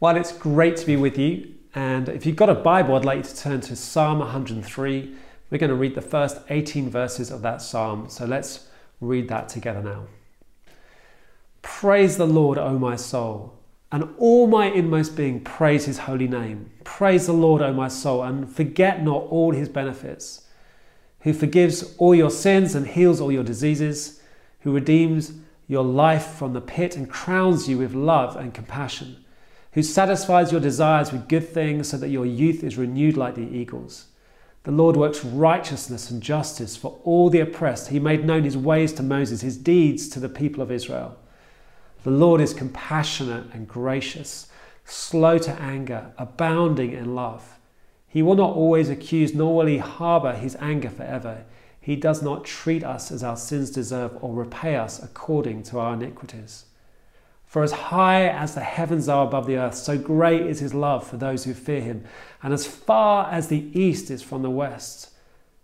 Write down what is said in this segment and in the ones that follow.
Well, it's great to be with you. And if you've got a Bible, I'd like you to turn to Psalm 103. We're going to read the first 18 verses of that psalm. So let's read that together now. Praise the Lord, O my soul, and all my inmost being, praise his holy name. Praise the Lord, O my soul, and forget not all his benefits, who forgives all your sins and heals all your diseases, who redeems your life from the pit and crowns you with love and compassion who satisfies your desires with good things so that your youth is renewed like the eagles. The Lord works righteousness and justice for all the oppressed. He made known his ways to Moses, his deeds to the people of Israel. The Lord is compassionate and gracious, slow to anger, abounding in love. He will not always accuse, nor will he harbor his anger forever. He does not treat us as our sins deserve or repay us according to our iniquities. For as high as the heavens are above the earth, so great is his love for those who fear him. And as far as the east is from the west,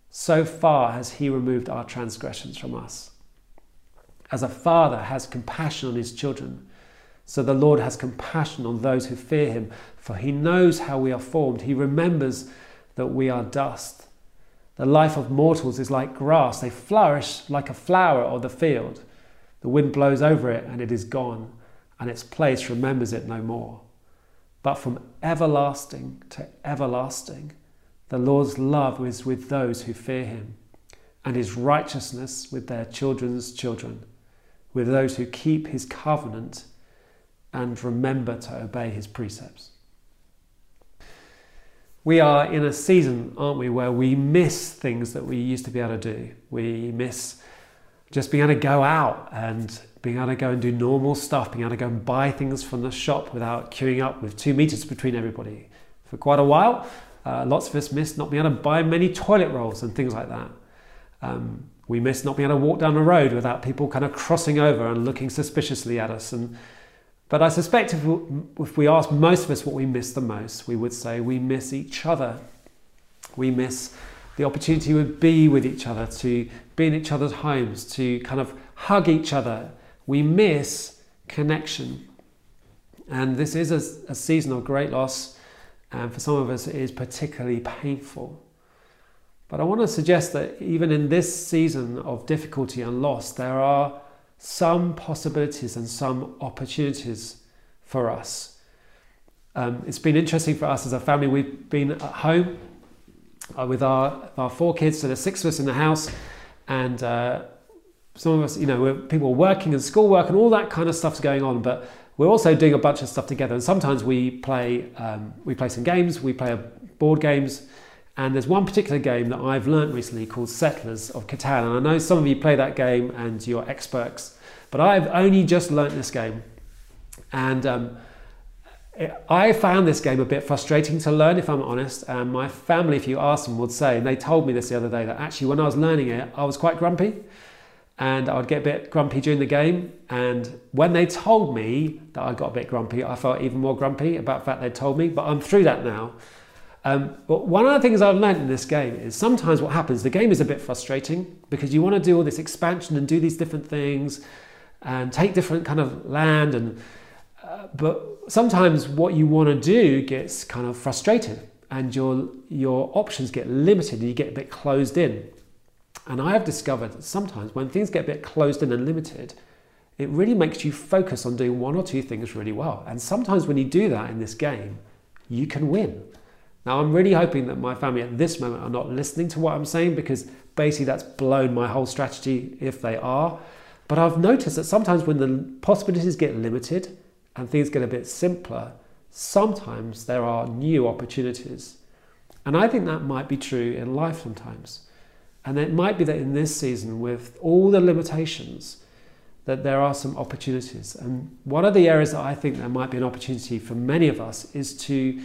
so far has he removed our transgressions from us. As a father has compassion on his children, so the Lord has compassion on those who fear him, for he knows how we are formed. He remembers that we are dust. The life of mortals is like grass, they flourish like a flower of the field. The wind blows over it and it is gone and its place remembers it no more. But from everlasting to everlasting, the Lord's love is with those who fear him, and his righteousness with their children's children, with those who keep his covenant and remember to obey his precepts. We are in a season, aren't we, where we miss things that we used to be able to do. We miss just being able to go out and being able to go and do normal stuff, being able to go and buy things from the shop without queuing up with two meters between everybody. For quite a while, uh, lots of us missed not being able to buy many toilet rolls and things like that. Um, we missed not being able to walk down the road without people kind of crossing over and looking suspiciously at us. And, but I suspect if we, if we ask most of us what we miss the most, we would say we miss each other. We miss the opportunity to be with each other, to be in each other's homes, to kind of hug each other, we miss connection. And this is a, a season of great loss, and for some of us, it is particularly painful. But I want to suggest that even in this season of difficulty and loss, there are some possibilities and some opportunities for us. Um, it's been interesting for us as a family. We've been at home uh, with our, our four kids, so there's six of us in the house, and uh, some of us, you know, people are working and schoolwork and all that kind of stuff's going on, but we're also doing a bunch of stuff together. And sometimes we play, um, we play some games, we play board games, and there's one particular game that I've learnt recently called Settlers of Catan. And I know some of you play that game and you're experts, but I've only just learnt this game. And um, I found this game a bit frustrating to learn, if I'm honest. And my family, if you ask them, would say, and they told me this the other day, that actually when I was learning it, I was quite grumpy and I would get a bit grumpy during the game. And when they told me that I got a bit grumpy, I felt even more grumpy about the fact they told me. But I'm through that now. Um, but one of the things I've learned in this game is sometimes what happens, the game is a bit frustrating because you want to do all this expansion and do these different things and take different kind of land and uh, but sometimes what you want to do gets kind of frustrated and your your options get limited and you get a bit closed in. And I have discovered that sometimes when things get a bit closed in and limited, it really makes you focus on doing one or two things really well. And sometimes when you do that in this game, you can win. Now, I'm really hoping that my family at this moment are not listening to what I'm saying because basically that's blown my whole strategy if they are. But I've noticed that sometimes when the possibilities get limited and things get a bit simpler, sometimes there are new opportunities. And I think that might be true in life sometimes. And it might be that in this season, with all the limitations, that there are some opportunities. And one of the areas that I think there might be an opportunity for many of us is to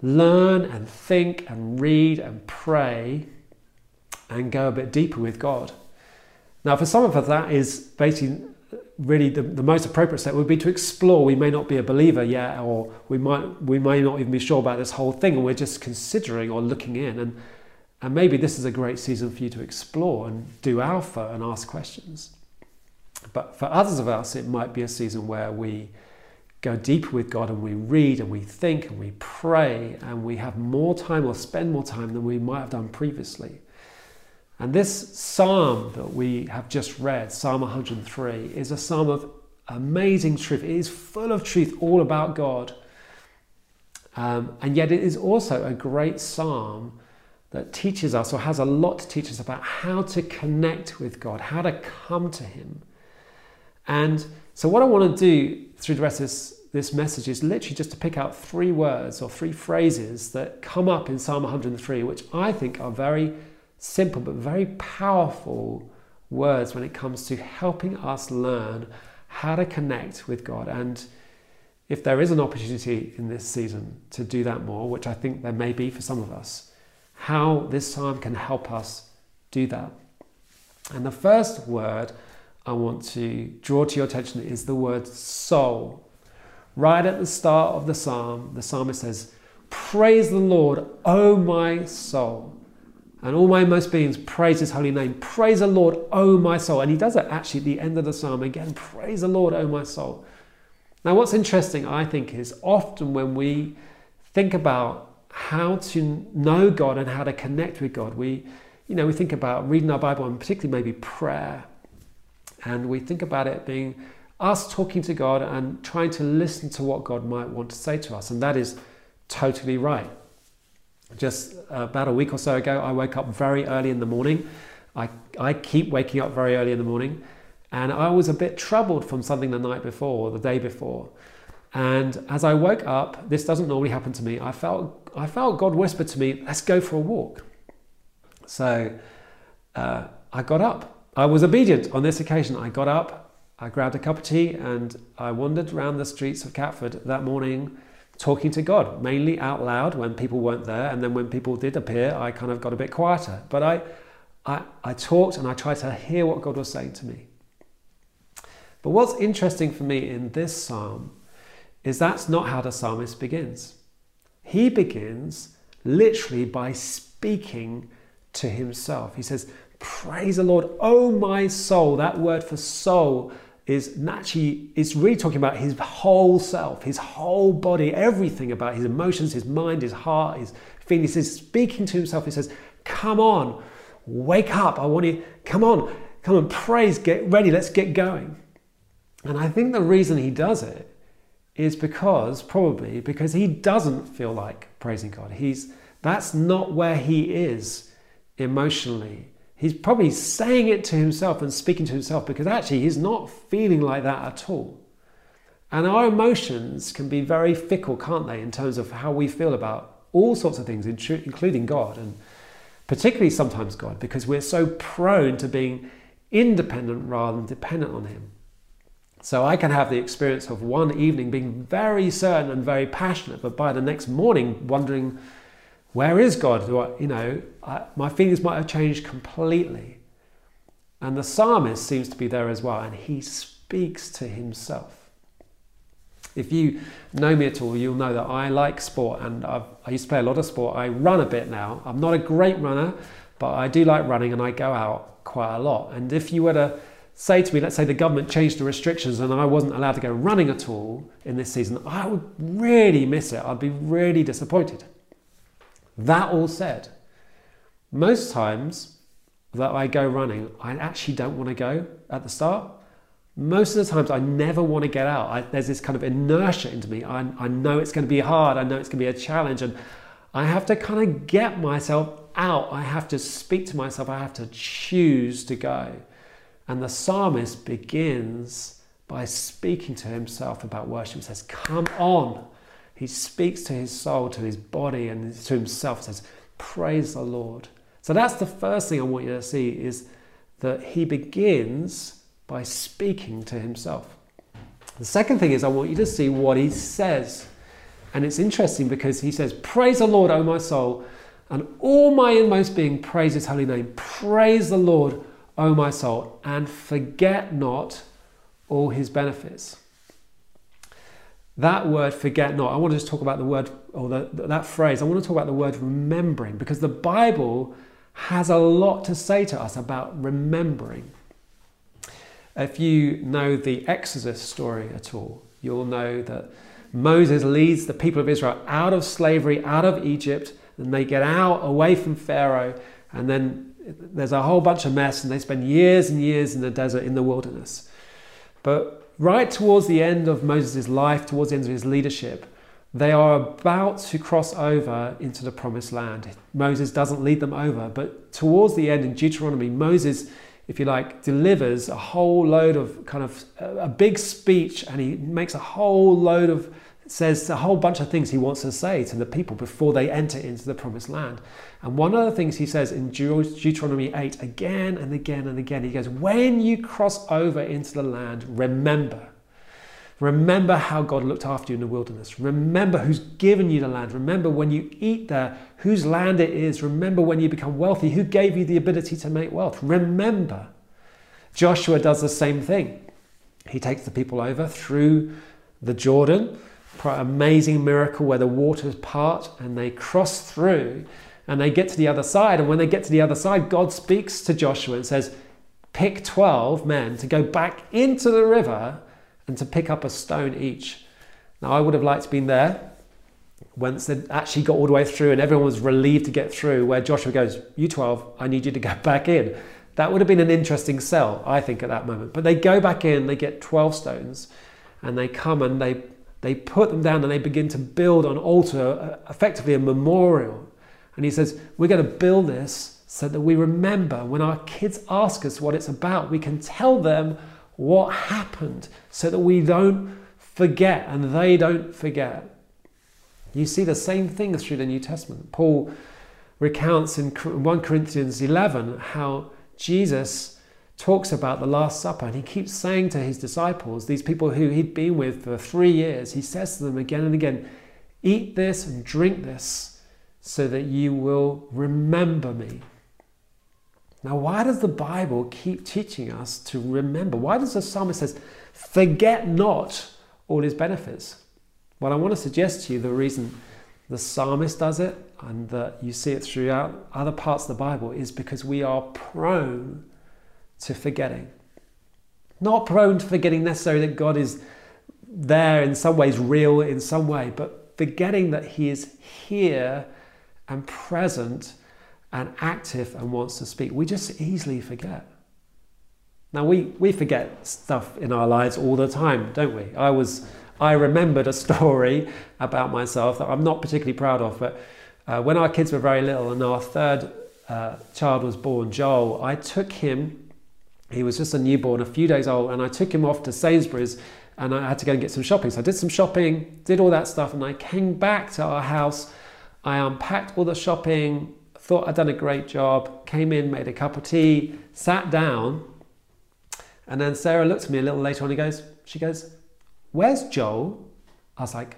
learn and think and read and pray and go a bit deeper with God. Now, for some of us, that is basically really the, the most appropriate step would be to explore. We may not be a believer yet, or we might we may not even be sure about this whole thing, and we're just considering or looking in. And and maybe this is a great season for you to explore and do alpha and ask questions. But for others of us, it might be a season where we go deeper with God and we read and we think and we pray and we have more time or spend more time than we might have done previously. And this psalm that we have just read, Psalm 103, is a psalm of amazing truth. It is full of truth all about God. Um, and yet, it is also a great psalm that teaches us or has a lot to teach us about how to connect with God, how to come to Him. And so, what I want to do through the rest of this, this message is literally just to pick out three words or three phrases that come up in Psalm 103, which I think are very simple but very powerful words when it comes to helping us learn how to connect with God. And if there is an opportunity in this season to do that more, which I think there may be for some of us, how this psalm can help us do that. And the first word I want to draw to your attention is the word soul. Right at the start of the psalm, the psalmist says, Praise the Lord, O my soul. And all my most beings praise his holy name. Praise the Lord, O my soul. And he does it actually at the end of the psalm again. Praise the Lord, O my soul. Now, what's interesting, I think, is often when we think about how to know God and how to connect with God, we, you know, we think about reading our Bible and particularly maybe prayer. And we think about it being us talking to God and trying to listen to what God might want to say to us. And that is totally right just about a week or so ago, I woke up very early in the morning. I, I keep waking up very early in the morning. And I was a bit troubled from something the night before or the day before. And as I woke up, this doesn't normally happen to me. I felt, I felt God whisper to me, let's go for a walk. So uh, I got up. I was obedient on this occasion. I got up, I grabbed a cup of tea, and I wandered around the streets of Catford that morning talking to God, mainly out loud when people weren't there. And then when people did appear, I kind of got a bit quieter. But I, I, I talked and I tried to hear what God was saying to me. But what's interesting for me in this psalm is that's not how the psalmist begins. He begins literally by speaking to himself. He says, Praise the Lord, oh my soul. That word for soul is naturally is really talking about his whole self, his whole body, everything about his emotions, his mind, his heart, his feelings. He's speaking to himself. He says, "Come on, wake up! I want you. Come on, come on, praise. Get ready. Let's get going." And I think the reason he does it is because probably because he doesn't feel like praising God. He's that's not where he is emotionally he's probably saying it to himself and speaking to himself because actually he's not feeling like that at all. And our emotions can be very fickle, can't they, in terms of how we feel about all sorts of things, including God, and particularly sometimes God, because we're so prone to being independent rather than dependent on Him. So I can have the experience of one evening being very certain and very passionate, but by the next morning wondering, where is God? I, you know, I, my feelings might have changed completely. And the psalmist seems to be there as well, and he speaks to himself. If you know me at all, you'll know that I like sport, and I've, i used to play a lot of sport. I run a bit now. I'm not a great runner, but I do like running, and I go out quite a lot. And if you were to say to me, let's say the government changed the restrictions and I wasn't allowed to go running at all in this season, I would really miss it. I'd be really disappointed. That all said, most times that I go running, I actually don't want to go at the start. Most of the times, I never want to get out. I, there's this kind of inertia into me. I, I know it's going to be hard. I know it's going to be a challenge. And I have to kind of get myself out. I have to speak to myself. I have to choose to go. And the psalmist begins by speaking to himself about worship. He says, Come on. He speaks to his soul, to his body, and to himself, says, Praise the Lord. So that's the first thing I want you to see is that he begins by speaking to himself. The second thing is I want you to see what he says. And it's interesting because he says, Praise the Lord, O my soul, and all my inmost being praise his holy name. Praise the Lord, O my soul, and forget not all his benefits. That word forget not i want to just talk about the word or the, that phrase i want to talk about the word remembering because the bible has a lot to say to us about remembering. If you know the exodus story at all you'll know that Moses leads the people of Israel out of slavery, out of Egypt, and they get out away from Pharaoh, and then there's a whole bunch of mess, and they spend years and years in the desert, in the wilderness. But right towards the end of Moses' life, towards the end of his leadership, they are about to cross over into the promised land. Moses doesn't lead them over, but towards the end in Deuteronomy, Moses, if you like, delivers a whole load of kind of a big speech and he makes a whole load of says a whole bunch of things he wants to say to the people before they enter into the promised land. And one of the things he says in Deuteronomy 8 again and again and again, he goes, When you cross over into the land, remember. Remember how God looked after you in the wilderness. Remember who's given you the land. Remember when you eat there, whose land it is. Remember when you become wealthy, who gave you the ability to make wealth. Remember. Joshua does the same thing. He takes the people over through the Jordan amazing miracle where the waters part and they cross through and they get to the other side. And when they get to the other side, God speaks to Joshua and says, Pick 12 men to go back into the river and to pick up a stone each. Now, I would have liked to been there once they actually got all the way through and everyone was relieved to get through, where Joshua goes, You 12, I need you to go back in. That would have been an interesting sell, I think, at that moment. But they go back in, they get 12 stones, and they come and they they put them down and they begin to build an altar, uh, effectively a memorial. And he says, We're going to build this so that we remember when our kids ask us what it's about, we can tell them what happened so that we don't forget and they don't forget. You see the same thing through the New Testament. Paul recounts in 1 Corinthians 11 how Jesus talks about the Last Supper and he keeps saying to his disciples, these people who he'd been with for three years, he says to them again and again, Eat this and drink this so that you will remember me. Now, why does the Bible keep teaching us to remember? Why does the psalmist says, forget not all his benefits? Well, I want to suggest to you the reason the psalmist does it and that you see it throughout other parts of the Bible is because we are prone to forgetting. Not prone to forgetting necessarily that God is there in some ways, real in some way, but forgetting that He is here and present and active and wants to speak. We just easily forget. Now we, we forget stuff in our lives all the time, don't we? I was I remembered a story about myself that I'm not particularly proud of, but uh, when our kids were very little and our third uh, child was born, Joel, I took him he was just a newborn, a few days old, and I took him off to Sainsbury's and I had to go and get some shopping. So I did some shopping, did all that stuff, and I came back to our house. I unpacked all the shopping, thought I'd done a great job, came in, made a cup of tea, sat down, and then Sarah looked at me a little later on and goes, she goes, Where's Joel? I was like,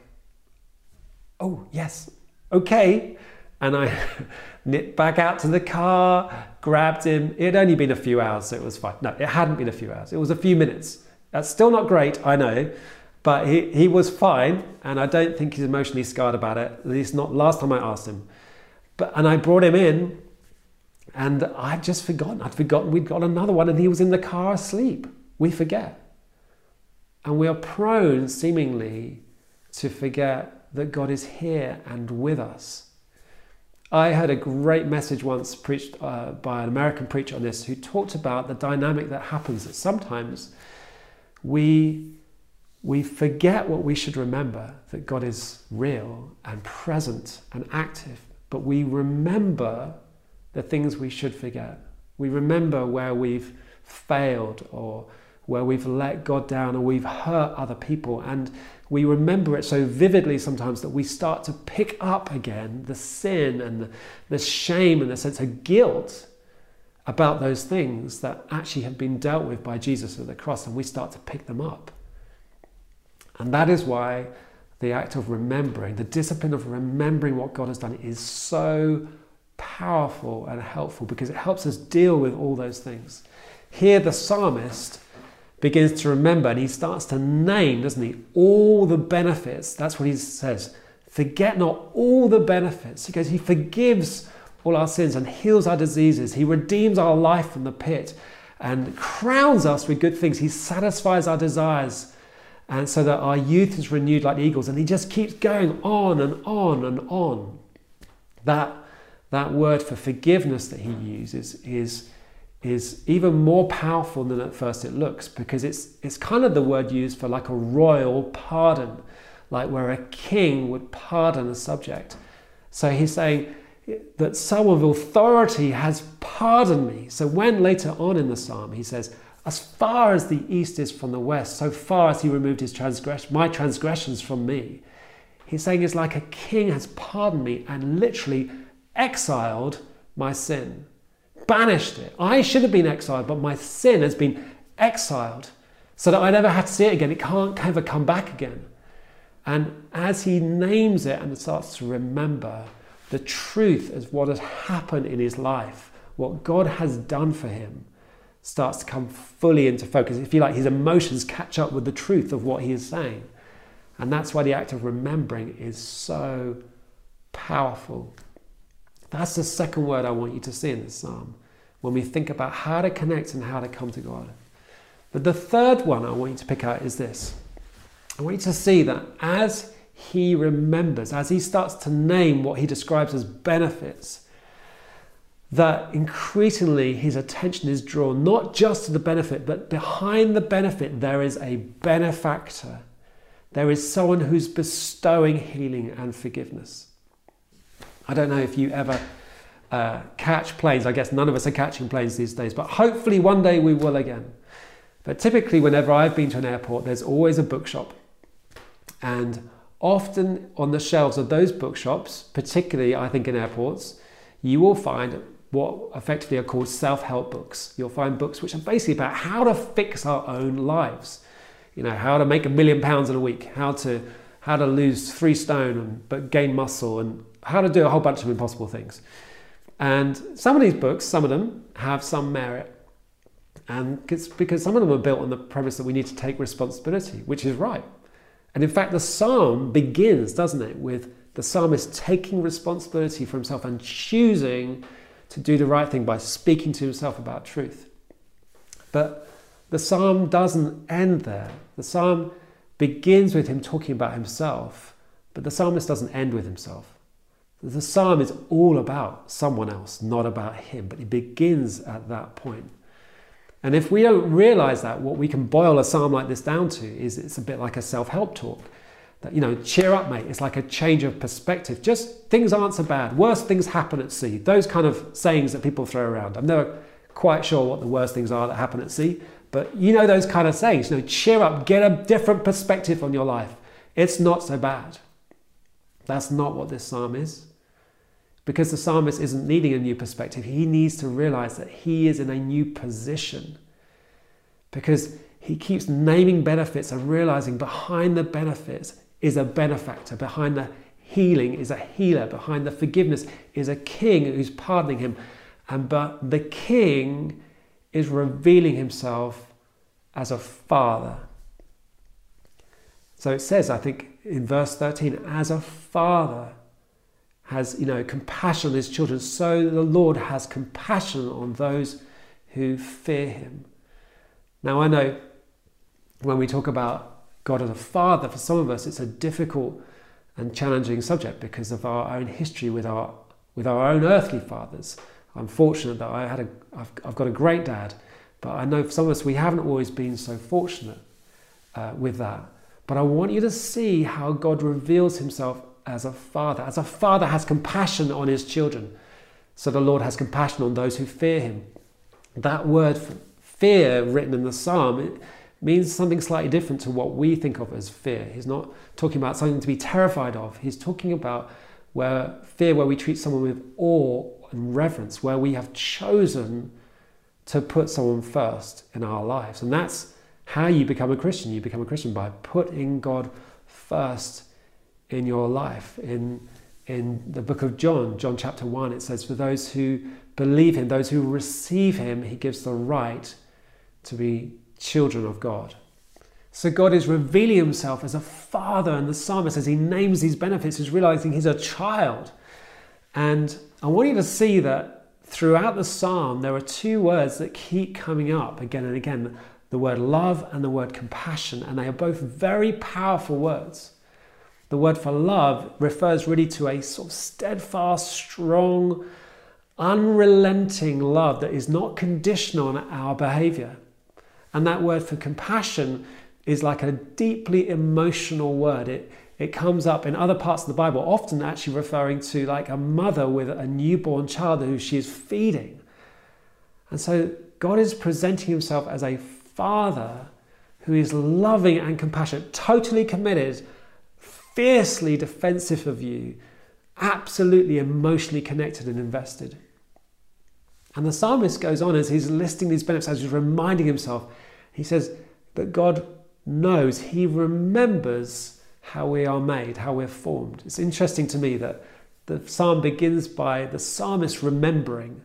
Oh, yes, okay. And I nipped back out to the car, grabbed him. It had only been a few hours, so it was fine. No, it hadn't been a few hours. It was a few minutes. That's still not great, I know, but he, he was fine, and I don't think he's emotionally scarred about it. At least not last time I asked him. But and I brought him in, and I'd just forgotten. I'd forgotten we'd got another one, and he was in the car asleep. We forget. And we are prone, seemingly, to forget that God is here and with us I heard a great message once preached uh, by an American preacher on this who talked about the dynamic that happens that sometimes we, we forget what we should remember that God is real and present and active, but we remember the things we should forget. We remember where we've failed or where we've let God down or we've hurt other people. And we remember it so vividly sometimes that we start to pick up again the sin and the, the shame and the sense of guilt about those things that actually have been dealt with by Jesus at the cross, and we start to pick them up. And that is why the act of remembering, the discipline of remembering what God has done, is so powerful and helpful because it helps us deal with all those things. Here, the psalmist begins to remember and he starts to name, doesn't he, all the benefits. That's what he says. Forget not all the benefits. He goes, He forgives all our sins and heals our diseases. He redeems our life from the pit and crowns us with good things. He satisfies our desires and so that our youth is renewed like eagles. And he just keeps going on and on and on. That, that word for forgiveness that he uses is, is even more powerful than at first it looks because it's, it's kind of the word used for like a royal pardon, like where a king would pardon a subject. So he's saying that someone of authority has pardoned me. So when later on in the psalm he says, as far as the east is from the west, so far as he removed his transgression, my transgressions from me. He's saying it's like a king has pardoned me and literally exiled my sin, banished it. I should have been exiled, but my sin has been exiled so that I never have to see it again. It can't ever come back again. And as he names it and starts to remember the truth of what has happened in his life, what God has done for him, starts to come fully into focus. If you like, his emotions catch up with the truth of what he is saying. And that's why the act of remembering is so powerful. That's the second word I want you to see in this psalm when we think about how to connect and how to come to God. But the third one I want you to pick out is this I want you to see that as he remembers, as he starts to name what he describes as benefits, that increasingly his attention is drawn not just to the benefit, but behind the benefit, there is a benefactor. There is someone who's bestowing healing and forgiveness. I don't know if you ever uh, catch planes. I guess none of us are catching planes these days, but hopefully one day we will again. But typically, whenever I've been to an airport, there's always a bookshop. And often on the shelves of those bookshops, particularly I think in airports, you will find what effectively are called self help books. You'll find books which are basically about how to fix our own lives. You know, how to make a million pounds in a week, how to, how to lose three stone and, but gain muscle, and how to do a whole bunch of impossible things. And some of these books, some of them have some merit. And it's because some of them are built on the premise that we need to take responsibility, which is right. And in fact, the psalm begins, doesn't it, with the psalmist taking responsibility for himself and choosing to do the right thing by speaking to himself about truth. But the psalm doesn't end there. The psalm begins with him talking about himself, but the psalmist doesn't end with himself. The psalm is all about someone else, not about him, but it begins at that point. And if we don't realize that, what we can boil a psalm like this down to is it's a bit like a self help talk that, you know, cheer up, mate. It's like a change of perspective. Just things aren't so bad. Worst things happen at sea. Those kind of sayings that people throw around. I'm never quite sure what the worst things are that happen at sea, but you know those kind of sayings. You know, cheer up, get a different perspective on your life. It's not so bad. That's not what this psalm is. Because the psalmist isn't needing a new perspective, he needs to realize that he is in a new position. Because he keeps naming benefits and realizing behind the benefits is a benefactor, behind the healing is a healer, behind the forgiveness is a king who's pardoning him. And but the king is revealing himself as a father. So it says, I think in verse 13, as a father has, you know, compassion on his children, so the Lord has compassion on those who fear him. Now I know when we talk about God as a father, for some of us, it's a difficult and challenging subject because of our own history with our, with our own earthly fathers. I'm fortunate that I had a, I've, I've got a great dad, but I know for some of us, we haven't always been so fortunate uh, with that. But I want you to see how God reveals himself as a father. As a father has compassion on his children. So the Lord has compassion on those who fear him. That word fear written in the psalm, it, means something slightly different to what we think of as fear. He's not talking about something to be terrified of. He's talking about where fear, where we treat someone with awe and reverence, where we have chosen to put someone first in our lives. And that's how you become a Christian. You become a Christian by putting God first in your life. In, in the book of John, John chapter 1, it says, For those who believe him, those who receive him, he gives the right to be children of God. So God is revealing himself as a father, and the psalmist, as he names these benefits, is realizing he's a child. And I want you to see that throughout the psalm, there are two words that keep coming up again and again the word love and the word compassion, and they are both very powerful words. The word for love refers really to a sort of steadfast, strong, unrelenting love that is not conditional on our behavior. And that word for compassion is like a deeply emotional word. It, it comes up in other parts of the Bible, often actually referring to like a mother with a newborn child who she is feeding. And so God is presenting himself as a father who is loving and compassionate, totally committed, fiercely defensive of you, absolutely emotionally connected and invested. And the psalmist goes on as he's listing these benefits, as he's reminding himself, he says that God knows, he remembers how we are made, how we're formed. It's interesting to me that the psalm begins by the psalmist remembering,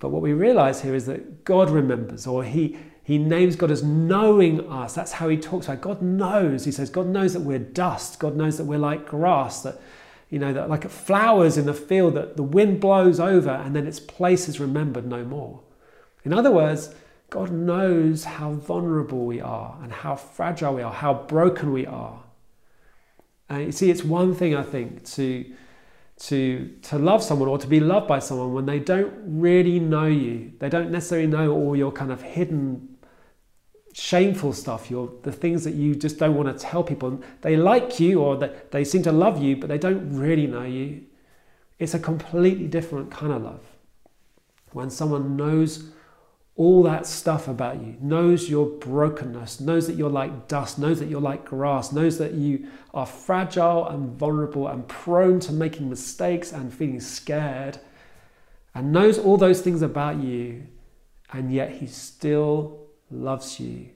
but what we realize here is that God remembers, or he, he names God as knowing us. That's how he talks about God knows. He says, God knows that we're dust. God knows that we're like grass, that you know, that like flowers in the field that the wind blows over and then its place is remembered no more. In other words, God knows how vulnerable we are and how fragile we are, how broken we are. And you see, it's one thing, I think, to, to, to love someone or to be loved by someone when they don't really know you. They don't necessarily know all your kind of hidden shameful stuff, your, the things that you just don't want to tell people. They like you or they, they seem to love you, but they don't really know you. It's a completely different kind of love. When someone knows all that stuff about you, knows your brokenness, knows that you're like dust, knows that you're like grass, knows that you are fragile and vulnerable and prone to making mistakes and feeling scared, and knows all those things about you, and yet he still loves you.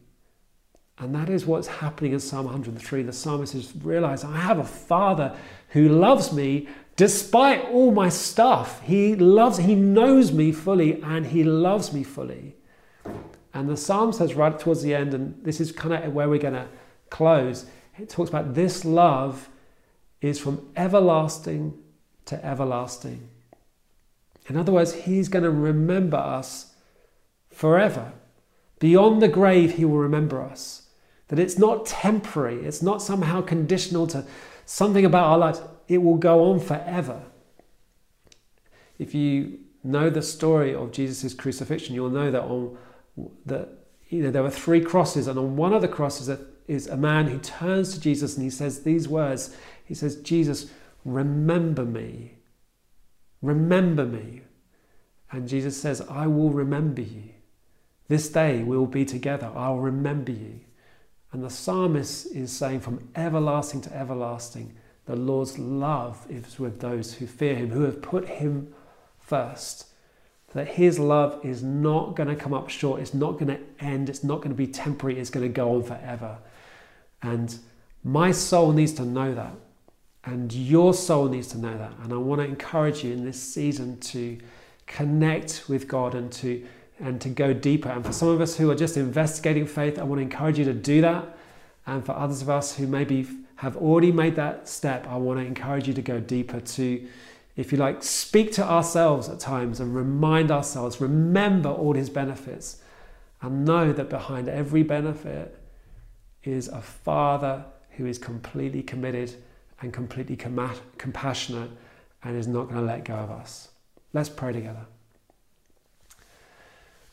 And that is what's happening in Psalm 103. The psalmist has realized I have a father who loves me despite all my stuff. He loves, he knows me fully and he loves me fully. And the psalm says right towards the end, and this is kind of where we're going to close. It talks about this love is from everlasting to everlasting. In other words, he's going to remember us forever. Beyond the grave, He will remember us. That it's not temporary, it's not somehow conditional to something about our lives. It will go on forever. If you know the story of Jesus' crucifixion, you'll know that on that you know there were three crosses, and on one of the crosses is a man who turns to Jesus and he says these words. He says, Jesus, remember me. Remember me. And Jesus says, I will remember you. This day we will be together. I'll remember you. And the psalmist is saying, from everlasting to everlasting, the Lord's love is with those who fear him, who have put him first. That his love is not going to come up short, it's not going to end, it's not going to be temporary, it's going to go on forever. And my soul needs to know that. And your soul needs to know that. And I want to encourage you in this season to connect with God and to and to go deeper. And for some of us who are just investigating faith, I want to encourage you to do that. And for others of us who maybe have already made that step, I want to encourage you to go deeper to, if you like, speak to ourselves at times and remind ourselves, remember all his benefits, and know that behind every benefit is a Father who is completely committed and completely com- compassionate and is not going to let go of us. Let's pray together.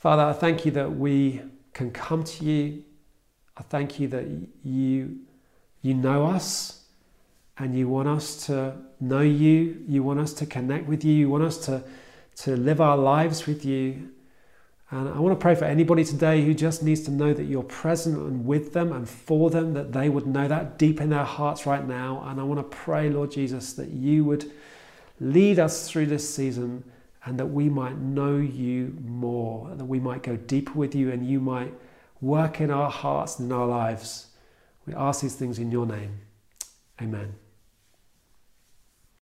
Father, I thank you that we can come to you. I thank you that you, you know us and you want us to know you. You want us to connect with you. You want us to, to live our lives with you. And I want to pray for anybody today who just needs to know that you're present and with them and for them, that they would know that deep in their hearts right now. And I want to pray, Lord Jesus, that you would lead us through this season and that we might know you more, and that we might go deeper with you and you might work in our hearts and in our lives. We ask these things in your name. Amen.